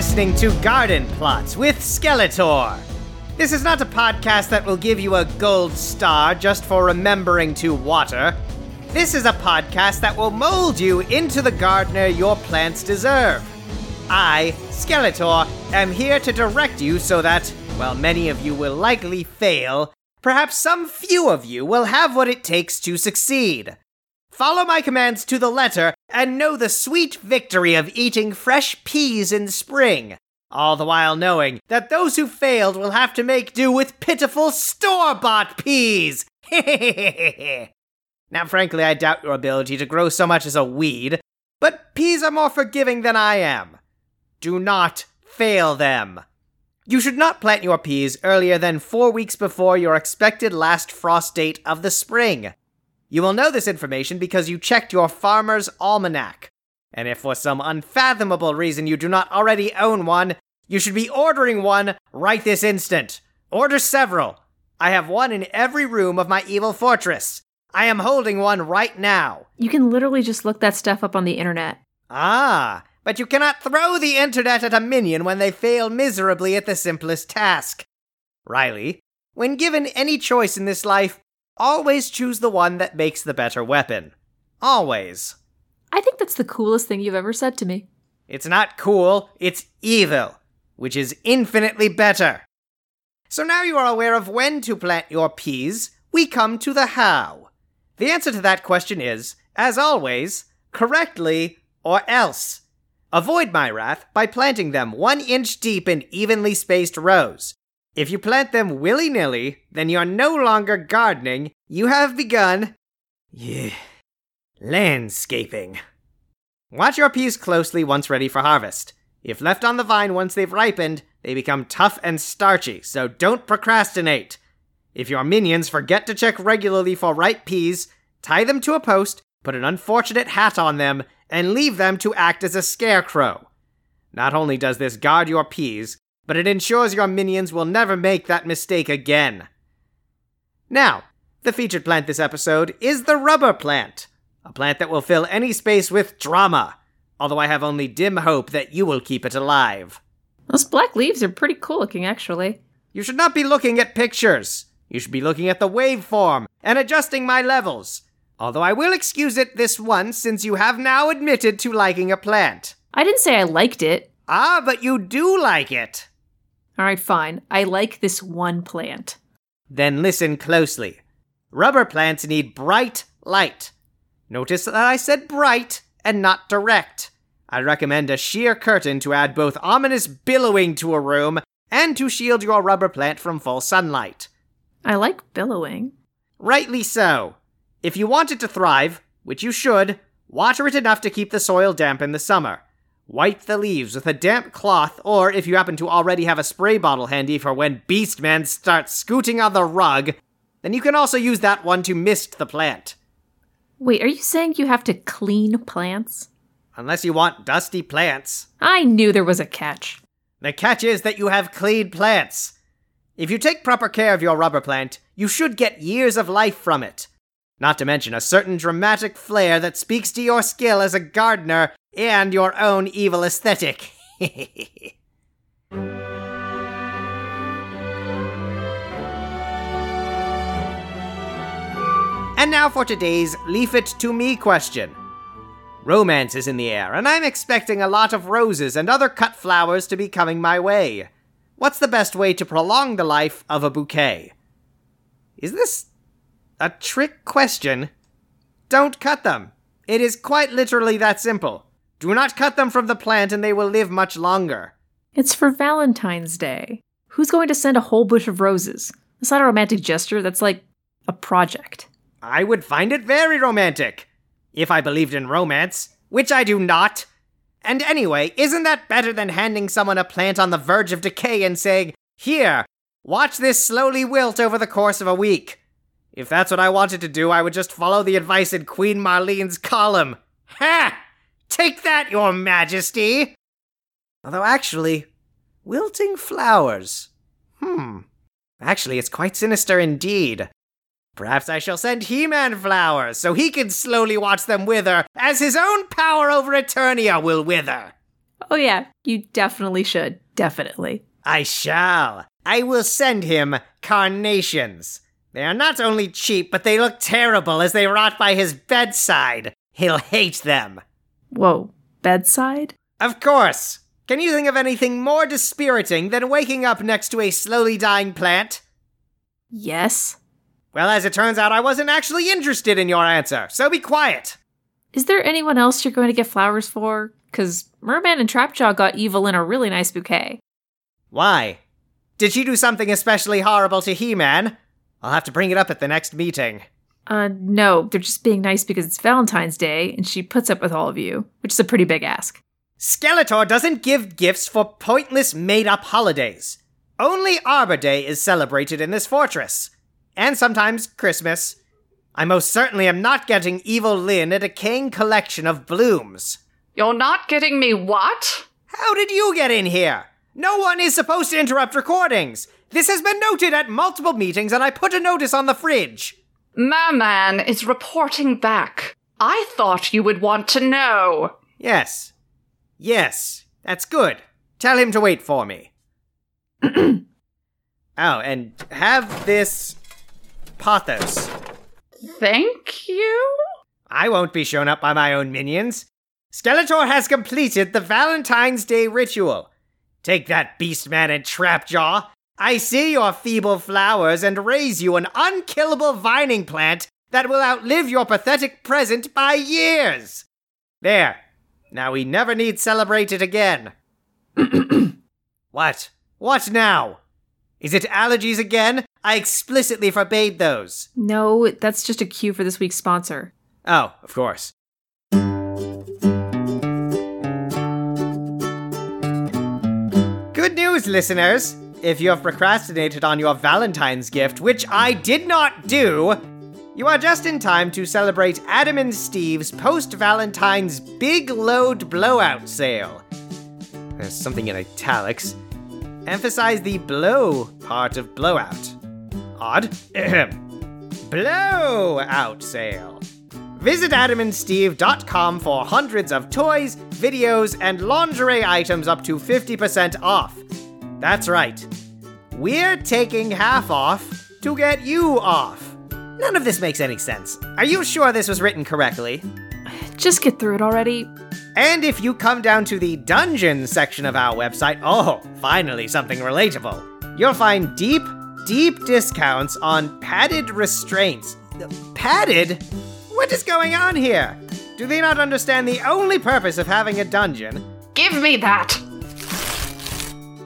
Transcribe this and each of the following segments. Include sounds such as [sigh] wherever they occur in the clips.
listening to Garden Plots with Skeletor. This is not a podcast that will give you a gold star just for remembering to water. This is a podcast that will mold you into the gardener your plants deserve. I, Skeletor, am here to direct you so that, while many of you will likely fail, perhaps some few of you will have what it takes to succeed. Follow my commands to the letter and know the sweet victory of eating fresh peas in spring, all the while knowing that those who failed will have to make do with pitiful store bought peas. [laughs] now, frankly, I doubt your ability to grow so much as a weed, but peas are more forgiving than I am. Do not fail them. You should not plant your peas earlier than four weeks before your expected last frost date of the spring. You will know this information because you checked your farmer's almanac. And if for some unfathomable reason you do not already own one, you should be ordering one right this instant. Order several. I have one in every room of my evil fortress. I am holding one right now. You can literally just look that stuff up on the internet. Ah, but you cannot throw the internet at a minion when they fail miserably at the simplest task. Riley, when given any choice in this life, always choose the one that makes the better weapon. Always. I think that's the coolest thing you've ever said to me. It's not cool, it's evil, which is infinitely better. So now you are aware of when to plant your peas, we come to the how. The answer to that question is, as always, correctly or else. Avoid my wrath by planting them one inch deep in evenly spaced rows. If you plant them willy nilly, then you're no longer gardening, you have begun. Yeah. Landscaping. Watch your peas closely once ready for harvest. If left on the vine once they've ripened, they become tough and starchy, so don't procrastinate. If your minions forget to check regularly for ripe peas, tie them to a post, put an unfortunate hat on them, and leave them to act as a scarecrow. Not only does this guard your peas, but it ensures your minions will never make that mistake again. Now, the featured plant this episode is the rubber plant, a plant that will fill any space with drama, although I have only dim hope that you will keep it alive. Those black leaves are pretty cool looking, actually. You should not be looking at pictures. You should be looking at the waveform and adjusting my levels. Although I will excuse it this once since you have now admitted to liking a plant. I didn't say I liked it. Ah, but you do like it. All right, fine. I like this one plant. Then listen closely. Rubber plants need bright light. Notice that I said bright and not direct. I recommend a sheer curtain to add both ominous billowing to a room and to shield your rubber plant from full sunlight. I like billowing. Rightly so. If you want it to thrive, which you should, water it enough to keep the soil damp in the summer. Wipe the leaves with a damp cloth, or if you happen to already have a spray bottle handy for when Beastman starts scooting on the rug, then you can also use that one to mist the plant. Wait, are you saying you have to clean plants? Unless you want dusty plants. I knew there was a catch. The catch is that you have clean plants. If you take proper care of your rubber plant, you should get years of life from it. Not to mention a certain dramatic flair that speaks to your skill as a gardener and your own evil aesthetic. [laughs] and now for today's Leaf It to Me question. Romance is in the air, and I'm expecting a lot of roses and other cut flowers to be coming my way. What's the best way to prolong the life of a bouquet? Is this a trick question? Don't cut them. It is quite literally that simple. Do not cut them from the plant and they will live much longer. It's for Valentine's Day. Who's going to send a whole bush of roses? That's not a romantic gesture, that's like a project. I would find it very romantic. If I believed in romance, which I do not. And anyway, isn't that better than handing someone a plant on the verge of decay and saying, Here, watch this slowly wilt over the course of a week? If that's what I wanted to do, I would just follow the advice in Queen Marlene's column. Ha! Take that, your majesty! Although, actually, wilting flowers. Hmm. Actually, it's quite sinister indeed. Perhaps I shall send He Man flowers so he can slowly watch them wither as his own power over Eternia will wither. Oh, yeah, you definitely should. Definitely. I shall. I will send him carnations. They are not only cheap, but they look terrible as they rot by his bedside. He'll hate them. Whoa, bedside? Of course. Can you think of anything more dispiriting than waking up next to a slowly dying plant? Yes. Well, as it turns out, I wasn't actually interested in your answer, so be quiet. Is there anyone else you're going to get flowers for? Because Merman and Trapjaw got Evil Lyn a really nice bouquet. Why? Did she do something especially horrible to He Man? I'll have to bring it up at the next meeting. Uh, no, they're just being nice because it's Valentine's Day and she puts up with all of you, which is a pretty big ask. Skeletor doesn't give gifts for pointless made up holidays. Only Arbor Day is celebrated in this fortress. And sometimes Christmas. I most certainly am not getting Evil Lyn a decaying collection of blooms. You're not getting me what? How did you get in here? No one is supposed to interrupt recordings. This has been noted at multiple meetings, and I put a notice on the fridge. Merman is reporting back. I thought you would want to know. Yes. Yes, that's good. Tell him to wait for me. [clears throat] oh, and have this pothos. Thank you? I won't be shown up by my own minions. Skeletor has completed the Valentine's Day ritual. Take that, Beastman and Trapjaw. I see your feeble flowers and raise you an unkillable vining plant that will outlive your pathetic present by years. There. Now we never need celebrate it again. [clears throat] what? What now? Is it allergies again? I explicitly forbade those. No, that's just a cue for this week's sponsor. Oh, of course. Good news, listeners! If you have procrastinated on your Valentine's gift, which I did not do, you are just in time to celebrate Adam and Steve's post Valentine's Big Load Blowout sale. There's something in italics. Emphasize the blow part of blowout. Odd. [clears throat] blowout sale. Visit adamandsteve.com for hundreds of toys, videos, and lingerie items up to 50% off. That's right. We're taking half off to get you off. None of this makes any sense. Are you sure this was written correctly? Just get through it already. And if you come down to the dungeon section of our website, oh, finally something relatable. You'll find deep, deep discounts on padded restraints. Padded? What is going on here? Do they not understand the only purpose of having a dungeon? Give me that!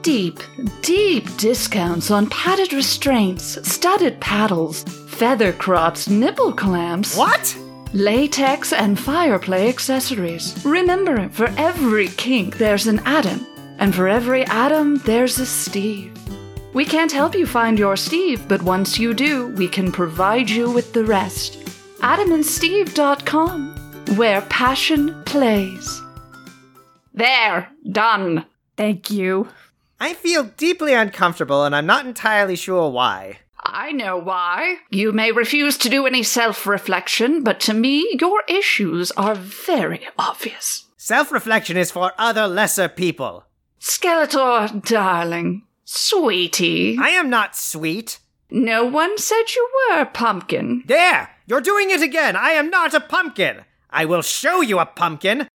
Deep, deep discounts on padded restraints, studded paddles, feather crops, nipple clamps. What? Latex and fireplay accessories. Remember, for every kink, there's an Adam, and for every Adam, there's a Steve. We can't help you find your Steve, but once you do, we can provide you with the rest. AdamandSteve.com, where passion plays. There, done. Thank you. I feel deeply uncomfortable, and I'm not entirely sure why. I know why. You may refuse to do any self reflection, but to me, your issues are very obvious. Self reflection is for other lesser people. Skeletor, darling, sweetie. I am not sweet. No one said you were, Pumpkin. There! You're doing it again! I am not a pumpkin! I will show you a pumpkin!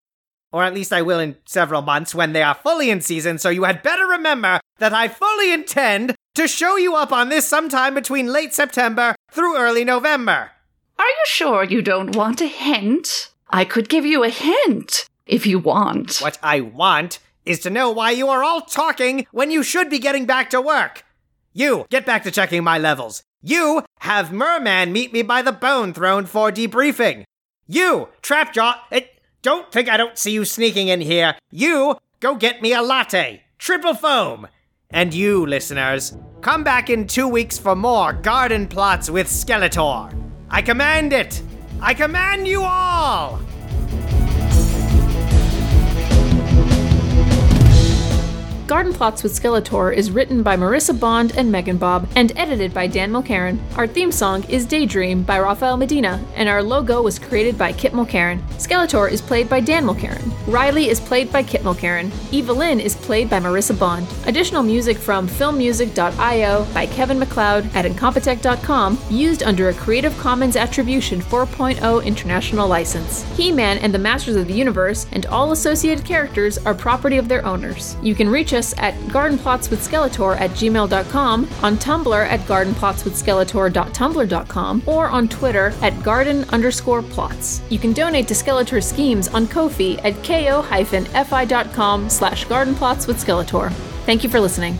Or at least I will in several months when they are fully in season, so you had better remember that I fully intend to show you up on this sometime between late September through early November. Are you sure you don't want a hint? I could give you a hint if you want. What I want is to know why you are all talking when you should be getting back to work. You, get back to checking my levels. You, have Merman meet me by the bone throne for debriefing. You, Trapjaw, eh, don't think I don't see you sneaking in here. You, go get me a latte, triple foam. And you, listeners, come back in two weeks for more garden plots with Skeletor. I command it! I command you all! Garden Plots with Skeletor is written by Marissa Bond and Megan Bob and edited by Dan Mulcairn. Our theme song is Daydream by Rafael Medina, and our logo was created by Kit Mulcairn. Skeletor is played by Dan Mulcairn. Riley is played by Kit Mulcairn. Evil Lyn is played by Marissa Bond. Additional music from filmmusic.io by Kevin MacLeod at Incompetech.com, used under a Creative Commons Attribution 4.0 international license. He Man and the Masters of the Universe and all associated characters are property of their owners. You can reach us at gardenplotswithskeletor at gmail.com, on Tumblr at gardenplotswithskeletor.tumblr.com, or on Twitter at garden underscore plots. You can donate to Skeletor Schemes on Ko-fi at ko-fi.com slash gardenplotswithskeletor. Thank you for listening.